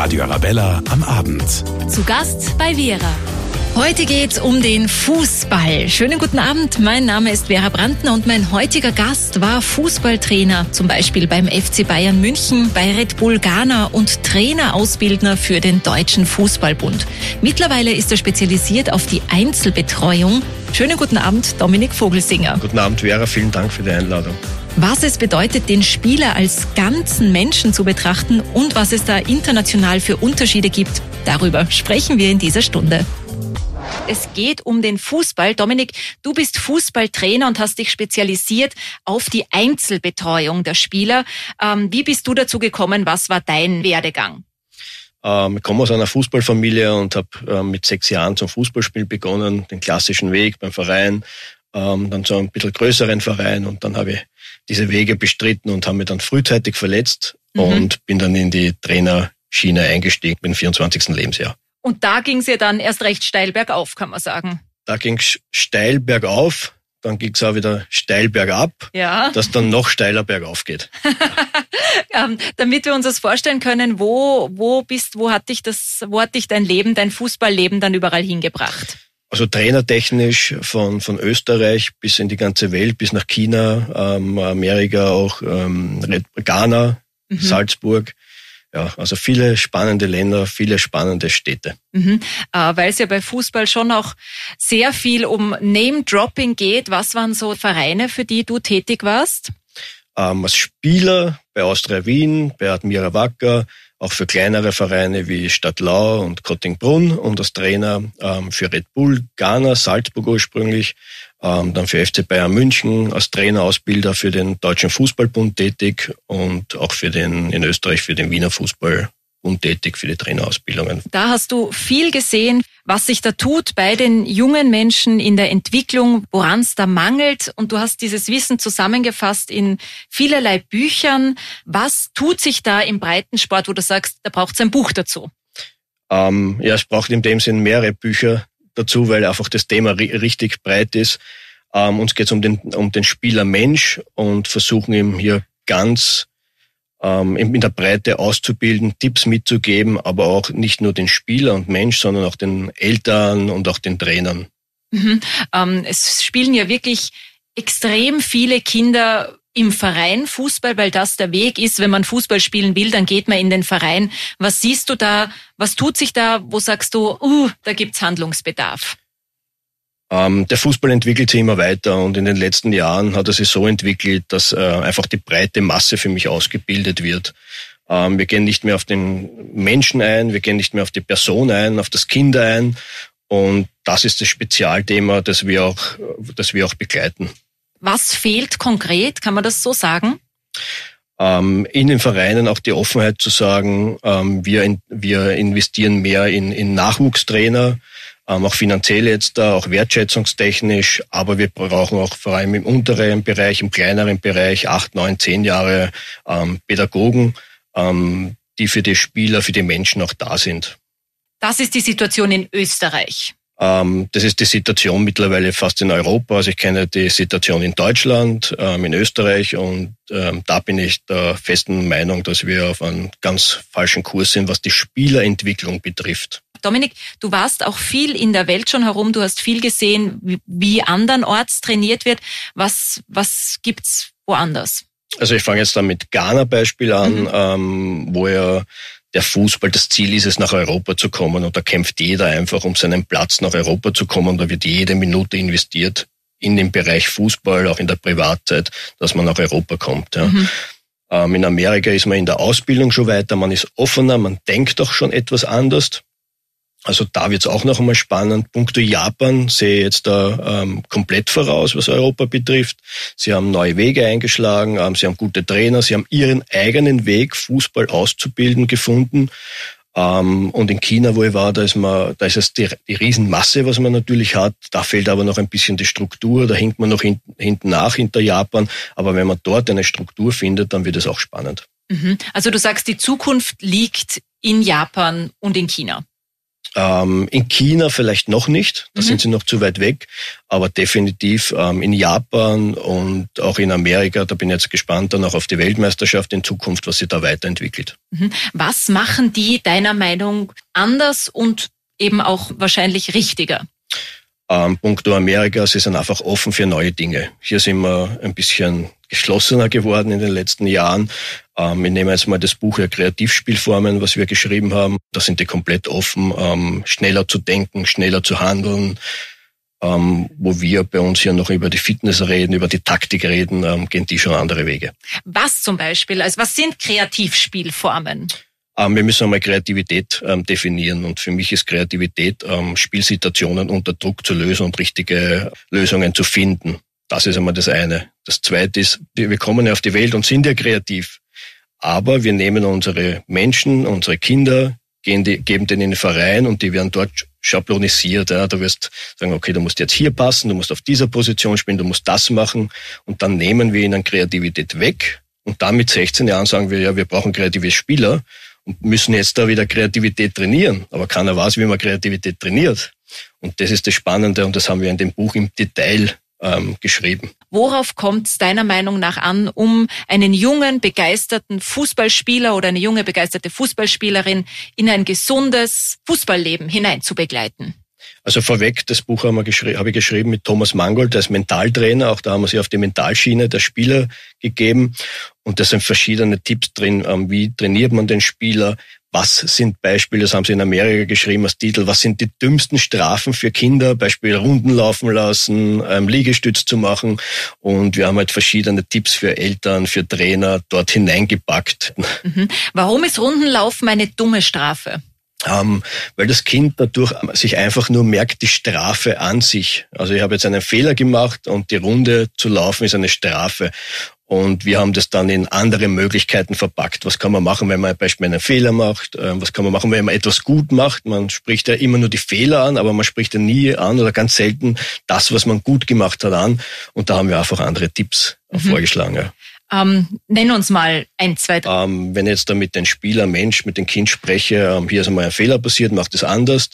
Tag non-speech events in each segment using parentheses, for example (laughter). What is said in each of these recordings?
Radio Arabella am Abend. Zu Gast bei Vera. Heute geht's um den Fußball. Schönen guten Abend, mein Name ist Vera Brandner und mein heutiger Gast war Fußballtrainer, zum Beispiel beim FC Bayern München, bei Red Bull Ghana und Trainerausbildner für den Deutschen Fußballbund. Mittlerweile ist er spezialisiert auf die Einzelbetreuung. Schönen guten Abend, Dominik Vogelsinger. Guten Abend, Vera, vielen Dank für die Einladung was es bedeutet, den Spieler als ganzen Menschen zu betrachten und was es da international für Unterschiede gibt. Darüber sprechen wir in dieser Stunde. Es geht um den Fußball. Dominik, du bist Fußballtrainer und hast dich spezialisiert auf die Einzelbetreuung der Spieler. Ähm, wie bist du dazu gekommen? Was war dein Werdegang? Ähm, ich komme aus einer Fußballfamilie und habe ähm, mit sechs Jahren zum Fußballspiel begonnen, den klassischen Weg beim Verein, ähm, dann zu einem bisschen größeren Verein und dann habe ich diese Wege bestritten und habe mich dann frühzeitig verletzt mhm. und bin dann in die Trainerschiene eingestiegen dem 24. Lebensjahr. Und da ging es ja dann erst recht steil bergauf, kann man sagen. Da ging es steil bergauf, dann ging es auch wieder steil bergab, ja. dass dann noch steiler bergauf geht. (laughs) ähm, damit wir uns das vorstellen können, wo, wo bist, wo hat dich das, wo hat dich dein Leben, dein Fußballleben dann überall hingebracht? Also trainertechnisch von, von Österreich bis in die ganze Welt, bis nach China, ähm, Amerika, auch ähm, Ghana, mhm. Salzburg. Ja, also viele spannende Länder, viele spannende Städte. Mhm. Äh, Weil es ja bei Fußball schon auch sehr viel um Name-Dropping geht. Was waren so Vereine, für die du tätig warst? Ähm, als Spieler bei Austria Wien, bei Admira Wacker, auch für kleinere Vereine wie Stadtlau und Kottingbrunn und als Trainer ähm, für Red Bull, Ghana, Salzburg ursprünglich, ähm, dann für FC Bayern München als Trainerausbilder für den Deutschen Fußballbund tätig und auch für den in Österreich für den Wiener Fußball untätig für die Trainerausbildungen. Da hast du viel gesehen, was sich da tut bei den jungen Menschen in der Entwicklung, woran es da mangelt. Und du hast dieses Wissen zusammengefasst in vielerlei Büchern. Was tut sich da im Breitensport, wo du sagst, da braucht es ein Buch dazu? Ähm, ja, es braucht in dem Sinn mehrere Bücher dazu, weil einfach das Thema richtig breit ist. Ähm, uns geht es um den, um den Spieler Mensch und versuchen ihm hier ganz ähm, in der Breite auszubilden, Tipps mitzugeben, aber auch nicht nur den Spieler und Mensch, sondern auch den Eltern und auch den Trainern. Mhm. Ähm, es spielen ja wirklich extrem viele Kinder im Verein Fußball, weil das der Weg ist. Wenn man Fußball spielen will, dann geht man in den Verein. Was siehst du da? Was tut sich da? Wo sagst du, uh, da gibt's Handlungsbedarf? Ähm, der Fußball entwickelt sich immer weiter und in den letzten Jahren hat er sich so entwickelt, dass äh, einfach die breite Masse für mich ausgebildet wird. Ähm, wir gehen nicht mehr auf den Menschen ein, wir gehen nicht mehr auf die Person ein, auf das Kind ein und das ist das Spezialthema, das wir auch, das wir auch begleiten. Was fehlt konkret? Kann man das so sagen? Ähm, in den Vereinen auch die Offenheit zu sagen, ähm, wir, wir investieren mehr in, in Nachwuchstrainer, auch finanziell jetzt da, auch wertschätzungstechnisch, aber wir brauchen auch vor allem im unteren Bereich, im kleineren Bereich, acht, neun, zehn Jahre ähm, Pädagogen, ähm, die für die Spieler, für die Menschen auch da sind. Das ist die Situation in Österreich. Ähm, das ist die Situation mittlerweile fast in Europa. Also ich kenne die Situation in Deutschland, ähm, in Österreich und ähm, da bin ich der festen Meinung, dass wir auf einem ganz falschen Kurs sind, was die Spielerentwicklung betrifft. Dominik, du warst auch viel in der Welt schon herum, du hast viel gesehen, wie, andernorts trainiert wird. Was, was gibt's woanders? Also ich fange jetzt da mit Ghana Beispiel an, mhm. ähm, wo ja der Fußball, das Ziel ist es, nach Europa zu kommen und da kämpft jeder einfach um seinen Platz nach Europa zu kommen. Da wird jede Minute investiert in den Bereich Fußball, auch in der Privatzeit, dass man nach Europa kommt. Ja. Mhm. Ähm, in Amerika ist man in der Ausbildung schon weiter, man ist offener, man denkt auch schon etwas anders. Also da wird es auch noch einmal spannend. Punkto Japan sehe ich jetzt da ähm, komplett voraus, was Europa betrifft. Sie haben neue Wege eingeschlagen, ähm, sie haben gute Trainer, sie haben ihren eigenen Weg, Fußball auszubilden, gefunden. Ähm, und in China, wo ich war, da ist man, da ist es die, die Riesenmasse, was man natürlich hat. Da fehlt aber noch ein bisschen die Struktur, da hinkt man noch hin, hinten nach hinter Japan. Aber wenn man dort eine Struktur findet, dann wird es auch spannend. Mhm. Also du sagst, die Zukunft liegt in Japan und in China. Ähm, in China vielleicht noch nicht, da mhm. sind sie noch zu weit weg, aber definitiv ähm, in Japan und auch in Amerika, da bin ich jetzt gespannt dann auch auf die Weltmeisterschaft in Zukunft, was sich da weiterentwickelt. Mhm. Was machen die deiner Meinung anders und eben auch wahrscheinlich richtiger? Ähm, Punkto Amerika, sie sind einfach offen für neue Dinge. Hier sind wir ein bisschen geschlossener geworden in den letzten Jahren. Ähm, ich nehme jetzt mal das Buch ja Kreativspielformen, was wir geschrieben haben. Da sind die komplett offen, ähm, schneller zu denken, schneller zu handeln. Ähm, wo wir bei uns ja noch über die Fitness reden, über die Taktik reden, ähm, gehen die schon andere Wege. Was zum Beispiel? Also was sind Kreativspielformen? Ähm, wir müssen einmal Kreativität ähm, definieren und für mich ist Kreativität, ähm, Spielsituationen unter Druck zu lösen und richtige Lösungen zu finden. Das ist einmal das eine. Das zweite ist, wir kommen ja auf die Welt und sind ja kreativ. Aber wir nehmen unsere Menschen, unsere Kinder, gehen die, geben denen in den Verein und die werden dort schablonisiert. Ja. Du wirst sagen, okay, du musst jetzt hier passen, du musst auf dieser Position spielen, du musst das machen. Und dann nehmen wir ihnen Kreativität weg. Und dann mit 16 Jahren sagen wir, ja, wir brauchen kreative Spieler und müssen jetzt da wieder Kreativität trainieren. Aber keiner weiß, wie man Kreativität trainiert. Und das ist das Spannende und das haben wir in dem Buch im Detail ähm, geschrieben. Worauf kommt es deiner Meinung nach an, um einen jungen, begeisterten Fußballspieler oder eine junge, begeisterte Fußballspielerin in ein gesundes Fußballleben hineinzubegleiten? Also vorweg, das Buch habe ich geschrieben mit Thomas Mangold, der ist Mentaltrainer. Auch da haben wir sie auf die Mentalschiene der Spieler gegeben. Und da sind verschiedene Tipps drin, ähm, wie trainiert man den Spieler, was sind Beispiele, das haben sie in Amerika geschrieben als Titel, was sind die dümmsten Strafen für Kinder, Beispiel Runden laufen lassen, ähm, Liegestütz zu machen. Und wir haben halt verschiedene Tipps für Eltern, für Trainer dort hineingepackt. Mhm. Warum ist Rundenlaufen eine dumme Strafe? Ähm, weil das Kind dadurch sich einfach nur merkt, die Strafe an sich. Also ich habe jetzt einen Fehler gemacht und die Runde zu laufen ist eine Strafe. Und wir haben das dann in andere Möglichkeiten verpackt. Was kann man machen, wenn man beispielsweise einen Fehler macht? Ähm, was kann man machen, wenn man etwas gut macht? Man spricht ja immer nur die Fehler an, aber man spricht ja nie an oder ganz selten das, was man gut gemacht hat, an. Und da haben wir einfach andere Tipps mhm. vorgeschlagen. Ja. Ähm, nenn uns mal ein, zwei, drei. Ähm, wenn ich jetzt da mit dem Spieler, Mensch, mit dem Kind spreche, ähm, hier ist einmal ein Fehler passiert, macht es anders.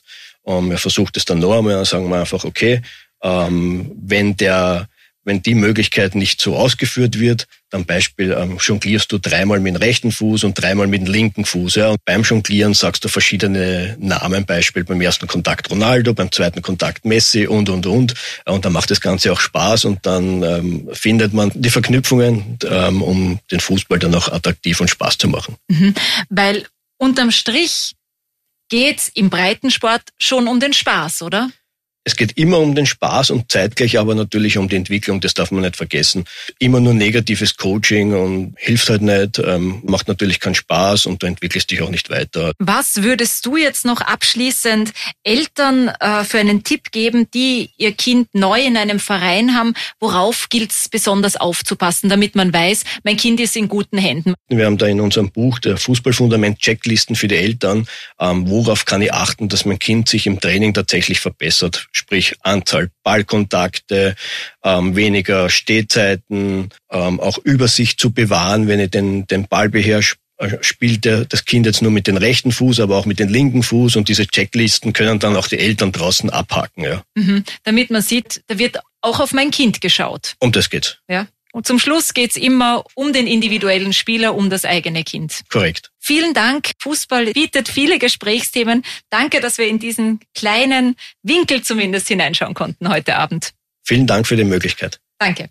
Ähm, er versucht es dann noch einmal, dann sagen wir einfach, okay, ähm, wenn der wenn die Möglichkeit nicht so ausgeführt wird, dann Beispiel ähm, jonglierst du dreimal mit dem rechten Fuß und dreimal mit dem linken Fuß. Ja, und beim Jonglieren sagst du verschiedene Namen, Beispiel beim ersten Kontakt Ronaldo, beim zweiten Kontakt Messi und und und. Und dann macht das Ganze auch Spaß und dann ähm, findet man die Verknüpfungen, ähm, um den Fußball dann auch attraktiv und Spaß zu machen. Mhm. Weil unterm Strich geht's im Breitensport schon um den Spaß, oder? Es geht immer um den Spaß und zeitgleich aber natürlich um die Entwicklung, das darf man nicht vergessen. Immer nur negatives Coaching und hilft halt nicht, ähm, macht natürlich keinen Spaß und du entwickelst dich auch nicht weiter. Was würdest du jetzt noch abschließend Eltern äh, für einen Tipp geben, die ihr Kind neu in einem Verein haben? Worauf gilt es besonders aufzupassen, damit man weiß, mein Kind ist in guten Händen? Wir haben da in unserem Buch der Fußballfundament Checklisten für die Eltern. Ähm, worauf kann ich achten, dass mein Kind sich im Training tatsächlich verbessert? Sprich Anzahl Ballkontakte, ähm, weniger Stehzeiten, ähm, auch Übersicht zu bewahren, wenn ich den, den Ball beherrsche äh, spielt das Kind jetzt nur mit dem rechten Fuß, aber auch mit dem linken Fuß und diese Checklisten können dann auch die Eltern draußen abhaken. Ja. Mhm, damit man sieht, da wird auch auf mein Kind geschaut. Um das geht's. Ja. Und zum Schluss geht's immer um den individuellen Spieler, um das eigene Kind. Korrekt. Vielen Dank. Fußball bietet viele Gesprächsthemen. Danke, dass wir in diesen kleinen Winkel zumindest hineinschauen konnten heute Abend. Vielen Dank für die Möglichkeit. Danke.